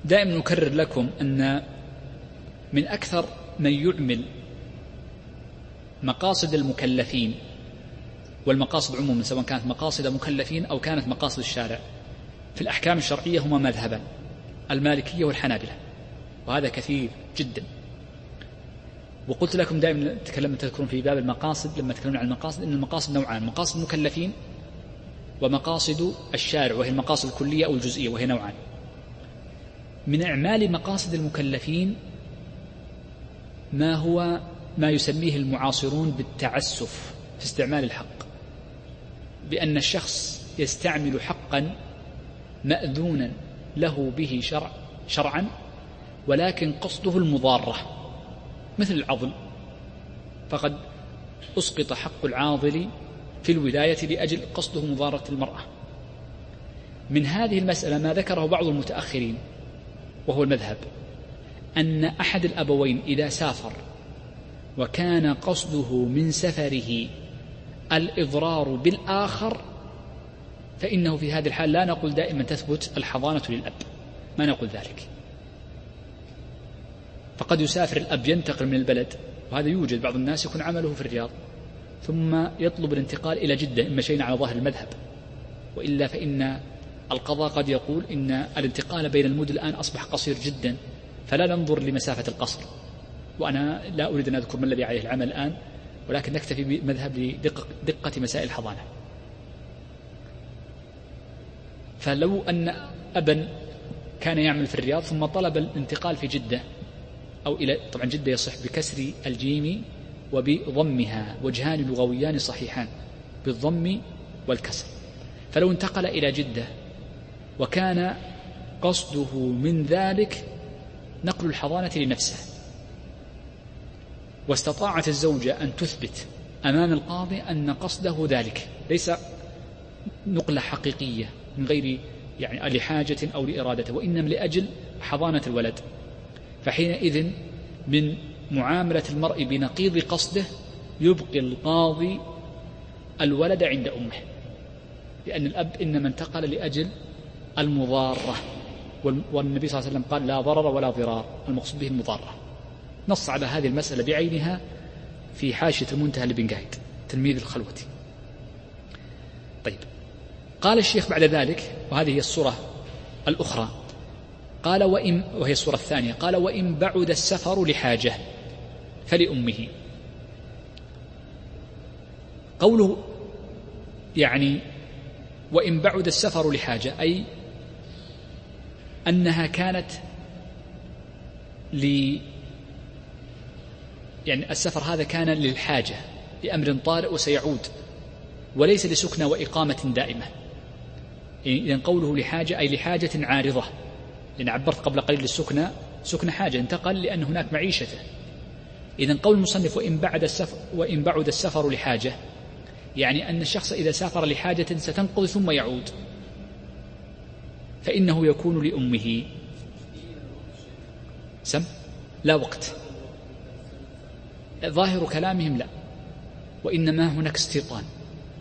دائما نكرر لكم أن من أكثر من يعمل مقاصد المكلفين والمقاصد عموما سواء كانت مقاصد مكلفين أو كانت مقاصد الشارع. في الأحكام الشرعية هما مذهبان المالكية والحنابلة وهذا كثير جدا. وقلت لكم دائما تكلمت تذكرون في باب المقاصد لما تكلمنا عن المقاصد إن المقاصد نوعان مقاصد مكلفين ومقاصد الشارع وهي المقاصد الكلية أو الجزئية وهي نوعان. من إعمال مقاصد المكلفين ما هو ما يسميه المعاصرون بالتعسف في استعمال الحق. بأن الشخص يستعمل حقا مأذونا له به شرع شرعا ولكن قصده المضارة مثل العضل. فقد أسقط حق العاضل في الولاية لأجل قصده مضارة المرأة. من هذه المسألة ما ذكره بعض المتأخرين وهو المذهب أن أحد الأبوين إذا سافر وكان قصده من سفره الإضرار بالآخر فإنه في هذه الحال لا نقول دائما تثبت الحضانة للأب. ما نقول ذلك. فقد يسافر الأب ينتقل من البلد وهذا يوجد بعض الناس يكون عمله في الرياض ثم يطلب الانتقال إلى جدة إن مشينا على ظاهر المذهب وإلا فإن القضاء قد يقول إن الانتقال بين المدن الآن أصبح قصير جدا فلا ننظر لمسافة القصر. وأنا لا أريد أن أذكر ما الذي عليه العمل الآن ولكن نكتفي بمذهب لدقة دقة مسائل الحضانة. فلو أن أبا كان يعمل في الرياض ثم طلب الانتقال في جدة أو إلى طبعا جدة يصح بكسر الجيم وبضمها وجهان لغويان صحيحان بالضم والكسر. فلو انتقل إلى جدة وكان قصده من ذلك نقل الحضانة لنفسه. واستطاعت الزوجة أن تثبت أمام القاضي أن قصده ذلك. ليس نقلة حقيقية. من غير يعني لحاجة أو لإرادته وإنما لأجل حضانة الولد. فحينئذ من معاملة المرء بنقيض قصده يبقي القاضي الولد عند أمه لأن الأب إنما انتقل لأجل المضارة. والنبي صلى الله عليه وسلم قال لا ضرر ولا ضرار المقصود به المضارة. نص على هذه المسألة بعينها في حاشية المنتهى لبن قايد تلميذ الخلوتي. طيب. قال الشيخ بعد ذلك وهذه هي الصورة الأخرى قال وإن وهي الصورة الثانية قال وإن بعد السفر لحاجة فلأمه. قوله يعني وإن بعد السفر لحاجة أي أنها كانت ل يعني السفر هذا كان للحاجة لأمر طارئ وسيعود وليس لسكنى وإقامة دائمة. إذن قوله لحاجة أي لحاجة عارضة. لأن عبرت قبل قليل للسكنى سكن حاجة انتقل لأن هناك معيشته. إذا قول المصنف وإن بعد السفر وإن بعد السفر لحاجة يعني أن الشخص إذا سافر لحاجة ستنقضي ثم يعود. فإنه يكون لأمه. سم؟ لا وقت. ظاهر كلامهم لا. وإنما هناك استيطان.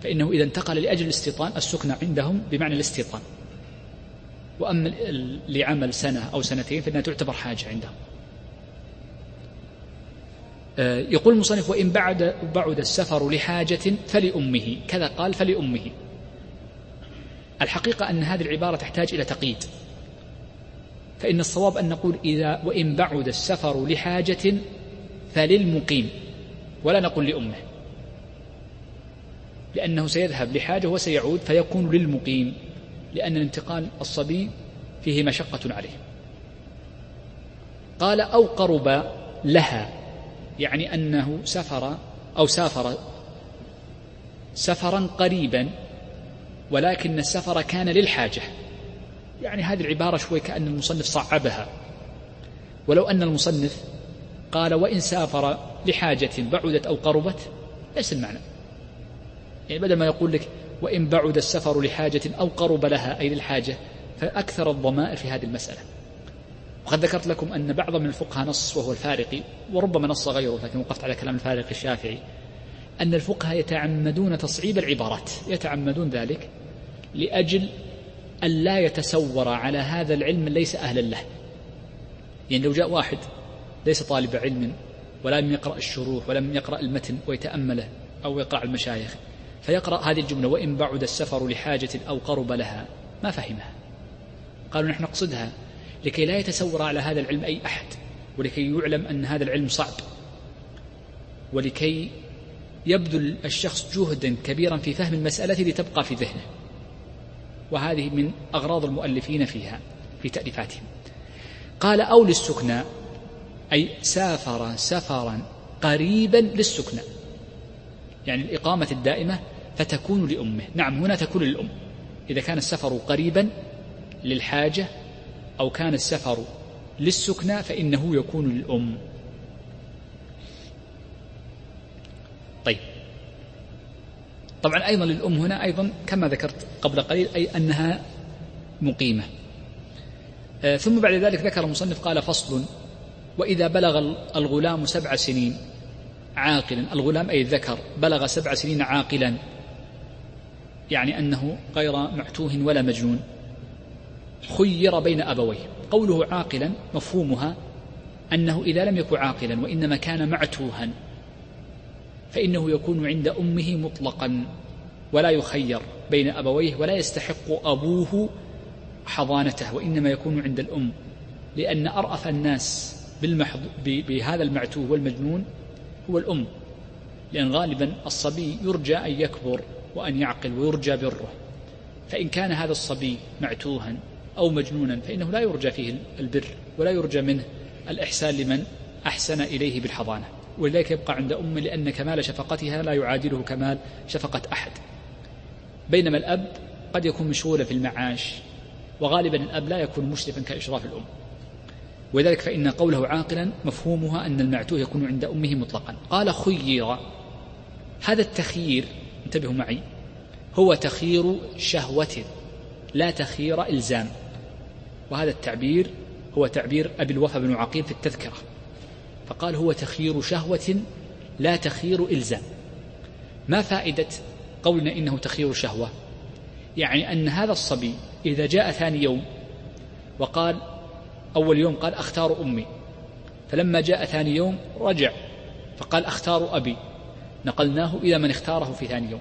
فإنه إذا انتقل لأجل الاستيطان السكنى عندهم بمعنى الاستيطان. وأما لعمل سنة أو سنتين فإنها تعتبر حاجة عندهم. آه، يقول المصنف وإن بعد بعد السفر لحاجة فلأمه. كذا قال فلأمه. الحقيقة أن هذه العبارة تحتاج إلى تقييد. فإن الصواب أن نقول إذا وإن بعد السفر لحاجة فللمقيم ولا نقول لأمه. لأنه سيذهب لحاجة وسيعود فيكون للمقيم لأن الانتقال الصبي فيه مشقة عليه. قال أو قرب لها يعني أنه سفر أو سافر سفرا قريبا ولكن السفر كان للحاجة. يعني هذه العبارة شوي كأن المصنف صعبها. ولو أن المصنف قال وإن سافر لحاجة بعدت أو قربت ليس المعنى. يعني بدل ما يقول لك وإن بعد السفر لحاجة أو قرب لها أي للحاجة فأكثر الضمائر في هذه المسألة. وقد ذكرت لكم أن بعض من الفقهاء نص وهو الفارقي وربما نص غيره لكن وقفت على كلام الفارقي الشافعي أن الفقهاء يتعمدون تصعيب العبارات يتعمدون ذلك لأجل أن لا يتسور على هذا العلم ليس أهلا له. يعني لو جاء واحد ليس طالب علم ولم يقرأ الشروح ولم يقرأ المتن ويتأمله أو يقرأ المشايخ فيقرأ هذه الجملة وإن بعد السفر لحاجة أو قرب لها. ما فهمها. قالوا نحن نقصدها لكي لا يتسور على هذا العلم أي أحد ولكي يعلم أن هذا العلم صعب ولكي يبذل الشخص جهدا كبيرا في فهم المسألة لتبقى في ذهنه. وهذه من أغراض المؤلفين فيها في تأليفاتهم. قال أو للسكنى. أي سافر سفرا قريبا للسكنى. يعني الإقامة الدائمة فتكون لأمه. نعم هنا تكون للأم. إذا كان السفر قريبا للحاجة أو كان السفر للسكنى فإنه يكون للأم. طيب. طبعا أيضا للأم هنا أيضا كما ذكرت قبل قليل أي أنها مقيمة. آه، ثم بعد ذلك ذكر المصنف قال فصل. وإذا بلغ الغلام سبع سنين عاقلا. الغلام أي الذكر بلغ سبع سنين عاقلا. يعني أنه غير معتوه ولا مجنون. خير بين أبويه. قوله عاقلا مفهومها أنه إذا لم يكن عاقلا وإنما كان معتوها فإنه يكون عند أمه مطلقا ولا يخير بين أبويه ولا يستحق أبوه حضانته وإنما يكون عند الأم. لأن أرأف الناس بهذا المعتوه والمجنون هو الأم. لأن غالبا الصبي يرجى أن يكبر. وأن يعقل ويرجى بره. فإن كان هذا الصبي معتوها أو مجنونا فإنه لا يرجى فيه البر ولا يرجى منه الإحسان لمن أحسن إليه بالحضانة. ولذلك يبقى عند أمه لأن كمال شفقتها لا يعادله كمال شفقة أحد. بينما الأب قد يكون مشغولا في المعاش وغالبا الأب لا يكون مشرفا كإشراف الأم. ولذلك فإن قوله عاقلا مفهومها أن المعتوه يكون عند أمه مطلقا. قال خير. هذا التخيير انتبهوا معي. هو تخيير شهوة لا تخيير إلزام. وهذا التعبير هو تعبير أبي الوفا بن عقيل في التذكرة. فقال هو تخيير شهوة لا تخيير إلزام. ما فائدة قولنا إنه تخيير شهوة؟ يعني أن هذا الصبي إذا جاء ثاني يوم وقال أول يوم قال أختار أمي. فلما جاء ثاني يوم رجع فقال أختار أبي. نقلناه إلى من اختاره في ثاني يوم.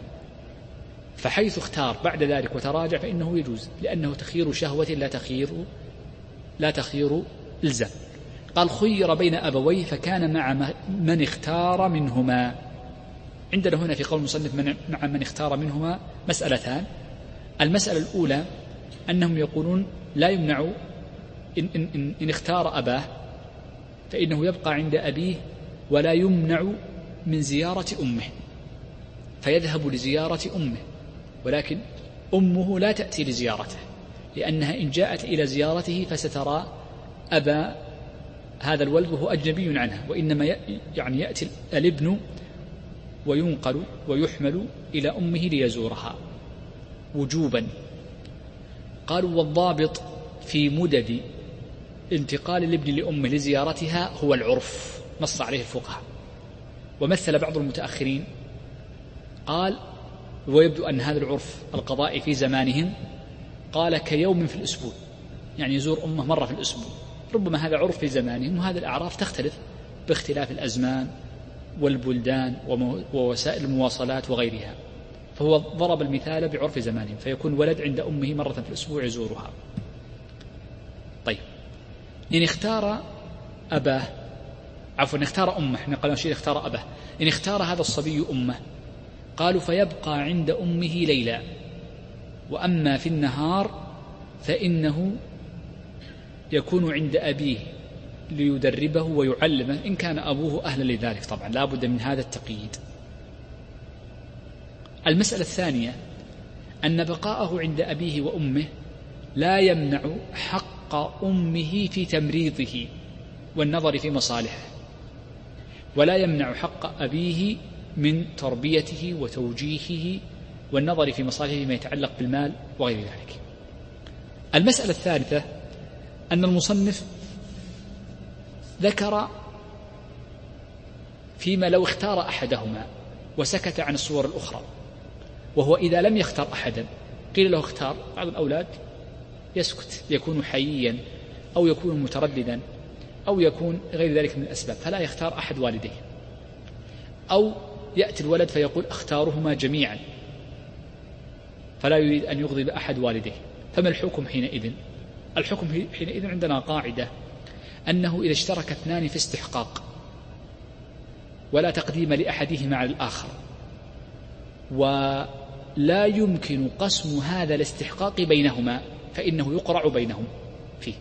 فحيث اختار بعد ذلك وتراجع فإنه يجوز لأنه تخيير شهوة لا تخيير لا تخيير إلزام. قال خير بين أبويه فكان مع من اختار منهما. عندنا هنا في قول المصنف من مع من اختار منهما مسألتان. المسألة الأولى أنهم يقولون لا يمنع إن, إن, إن, إن اختار أباه فإنه يبقى عند أبيه ولا يمنع من زيارة أمه فيذهب لزيارة أمه ولكن أمه لا تأتي لزيارته لأنها إن جاءت إلى زيارته فسترى أبا هذا الولد وهو أجنبي عنها وإنما يعني يأتي الابن وينقل ويحمل إلى أمه ليزورها وجوبا. قالوا والضابط في مدد انتقال الابن لأمه لزيارتها هو العرف نص عليه الفقهاء. ومثل بعض المتأخرين. قال ويبدو أن هذا العرف القضائي في زمانهم. قال كيوم في الأسبوع. يعني يزور أمه مرة في الأسبوع. ربما هذا عرف في زمانهم وهذه الأعراف تختلف باختلاف الأزمان والبلدان ووسائل المواصلات وغيرها. فهو ضرب المثال بعرف زمانهم فيكون ولد عند أمه مرة في الأسبوع يزورها. طيب. إن اختار أباه عفوا اختار أمه إحنا قالوا شيء اختار أباه. إن اختار هذا الصبي أمه. قالوا فيبقى عند أمه ليلا وأما في النهار فإنه يكون عند أبيه ليدربه ويعلمه. إن كان أبوه أهلا لذلك طبعا لا بد من هذا التقييد. المسألة الثانية أن بقاءه عند أبيه وأمه لا يمنع حق أمه في تمريضه والنظر في مصالحه. ولا يمنع حق أبيه من تربيته وتوجيهه والنظر في مصالحه فيما يتعلق بالمال وغير ذلك. المسألة الثالثة أن المصنف ذكر فيما لو اختار أحدهما وسكت عن الصور الأخرى وهو إذا لم يختار أحدا قيل له اختار بعض الأولاد يسكت يكون حييا أو يكون مترددا أو يكون غير ذلك من الأسباب فلا يختار أحد والديه. أو يأتي الولد فيقول أختارهما جميعا فلا يريد أن يغضب أحد والديه. فما الحكم حينئذ؟ الحكم حينئذ عندنا قاعدة أنه إذا اشترك اثنان في استحقاق ولا تقديم لأحدهما على الآخر لا يمكن قسم هذا الاستحقاق بينهما فإنه يقرع بينهم فيه.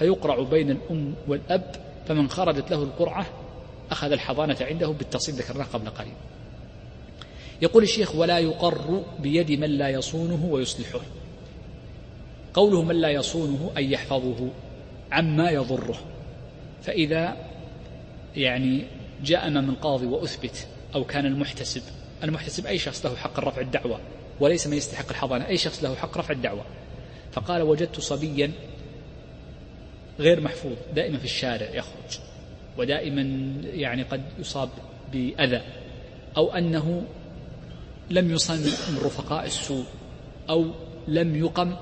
فيقرع بين الأم والأب فمن خرجت له القرعة أخذ الحضانة عنده بالتفصيل ذكرناه قبل قليل. يقول الشيخ ولا يقر بيد من لا يصونه ويصلحه. قوله من لا يصونه أي يحفظه عما يضره. فإذا يعني جاء أمام القاضي وأثبت أو كان المحتسب المحتسب أي شخص له حق رفع الدعوة وليس من يستحق الحضانة أي شخص له حق رفع الدعوة. فقال وجدت صبيا غير محفوظ دائما في الشارع يخرج ودائما يعني قد يصاب بأذى أو أنه لم يصن من رفقاء السوء أو لم يقم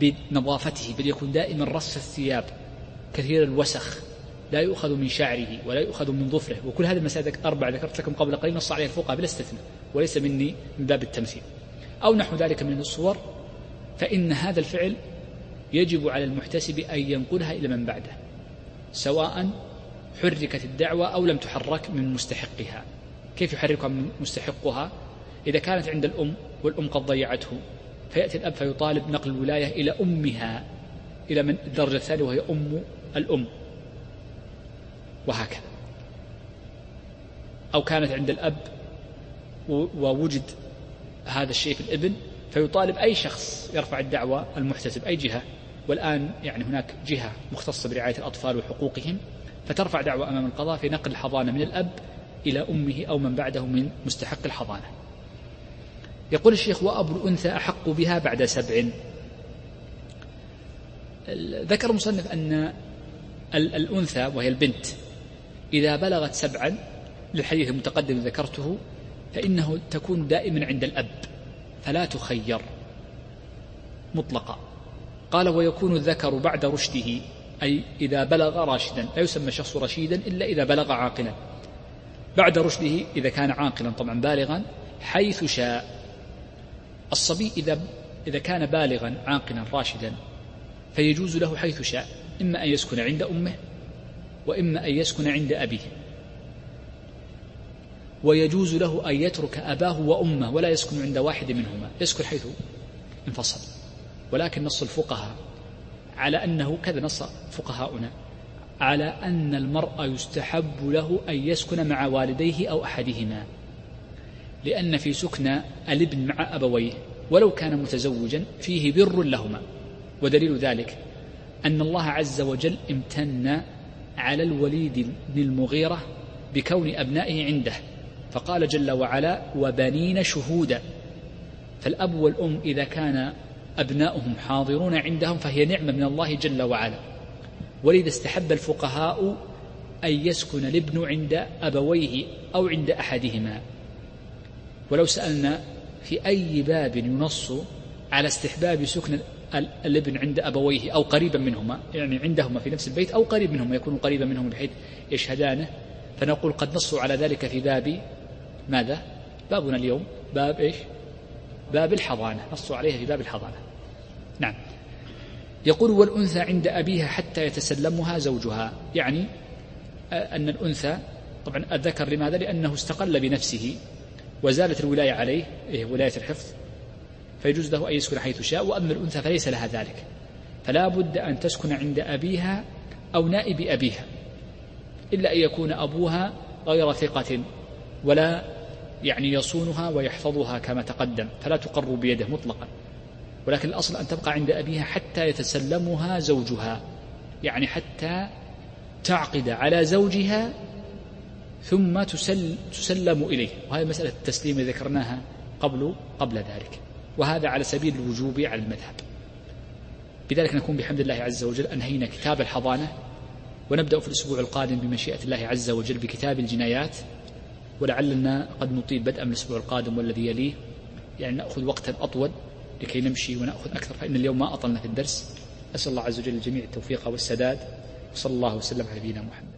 بنظافته بل يكون دائما رص الثياب كثير الوسخ لا يؤخذ من شعره ولا يؤخذ من ظفره. وكل هذه المسائل أربع ذكرت لكم قبل قليل نص عليها الفقهاء بلا استثناء وليس مني من باب التمثيل. أو نحو ذلك من الصور فإن هذا الفعل يجب على المحتسب أن ينقلها إلى من بعده سواء حركت الدعوة أو لم تحرك من مستحقها. كيف يحركها من مستحقها؟ إذا كانت عند الأم والأم قد ضيعته فيأتي الأب فيطالب نقل الولاية إلى أمها إلى من الدرجة الثانية وهي أم الأم. وهكذا. أو كانت عند الأب ووجد هذا الشيء في الإبن فيطالب أي شخص يرفع الدعوة المحتسب أي جهة. والآن يعني هناك جهة مختصة برعاية الأطفال وحقوقهم فترفع دعوة أمام القضاء في نقل الحضانة من الأب إلى أمه أو من بعده من مستحق الحضانة. يقول الشيخ وأبو الأنثى أحق بها بعد سبع. ذكر المصنف أن الأنثى وهي البنت إذا بلغت سبعا للحديث المتقدم ذكرته فإنه تكون دائما عند الأب فلا تخير مطلقا. قال ويكون الذكر بعد رشده أي إذا بلغ راشدا لا يسمى الشخص رشيدا إلا إذا بلغ عاقلا. بعد رشده إذا كان عاقلا طبعا بالغا حيث شاء. الصبي إذا إذا كان بالغا عاقلا راشدا فيجوز له حيث شاء إما أن يسكن عند أمه وإما أن يسكن عند أبيه. ويجوز له أن يترك أباه وأمه ولا يسكن عند واحد منهما. يسكن حيث انفصل. ولكن نص الفقهاء على أنه كذا نص فقهاؤنا على أن المرء يستحب له أن يسكن مع والديه أو أحدهما لأن في سكن الابن مع أبويه ولو كان متزوجا فيه بر لهما. ودليل ذلك أن الله عز وجل امتن على الوليد بن المغيرة بكون أبنائه عنده فقال جل وعلا وبنين شهودا فالأب والأم إذا كان أبناؤهم حاضرون عندهم فهي نعمة من الله جل وعلا. ولذا استحب الفقهاء أن يسكن الابن عند أبويه أو عند أحدهما. ولو سألنا في أي باب ينص على استحباب سكن الابن عند أبويه أو قريبا منهما يعني عندهما في نفس البيت أو قريب منهما يكون قريبا منهم بحيث يشهدانه فنقول قد نصوا على ذلك في باب ماذا؟ بابنا اليوم باب إيش؟ باب الحضانة نصوا عليها في باب الحضانة. نعم. يقول والأنثى عند أبيها حتى يتسلمها زوجها. يعني أن الأنثى طبعا الذكر لماذا؟ لأنه استقل بنفسه وزالت الولاية عليه إيه ولاية الحفظ فيجوز له أن يسكن حيث شاء وأما الأنثى فليس لها ذلك. فلا بد أن تسكن عند أبيها أو نائب أبيها إلا أن يكون أبوها غير ثقة ولا يعني يصونها ويحفظها كما تقدم فلا تقر بيده مطلقا. ولكن الأصل أن تبقى عند أبيها حتى يتسلمها زوجها يعني حتى تعقد على زوجها ثم تسل تسلم إليه. وهذه مسألة التسليم ذكرناها قبل قبل ذلك. وهذا على سبيل الوجوب على المذهب. بذلك نكون بحمد الله عز وجل أنهينا كتاب الحضانة ونبدأ في الأسبوع القادم بمشيئة الله عز وجل بكتاب الجنايات. ولعلنا قد نطيل بدءا من الأسبوع القادم والذي يليه يعني نأخذ وقتا أطول لكي نمشي ونأخذ أكثر فإن اليوم ما أطلنا في الدرس. أسأل الله عز وجل الجميع التوفيق والسداد وصلى الله وسلم على نبينا محمد.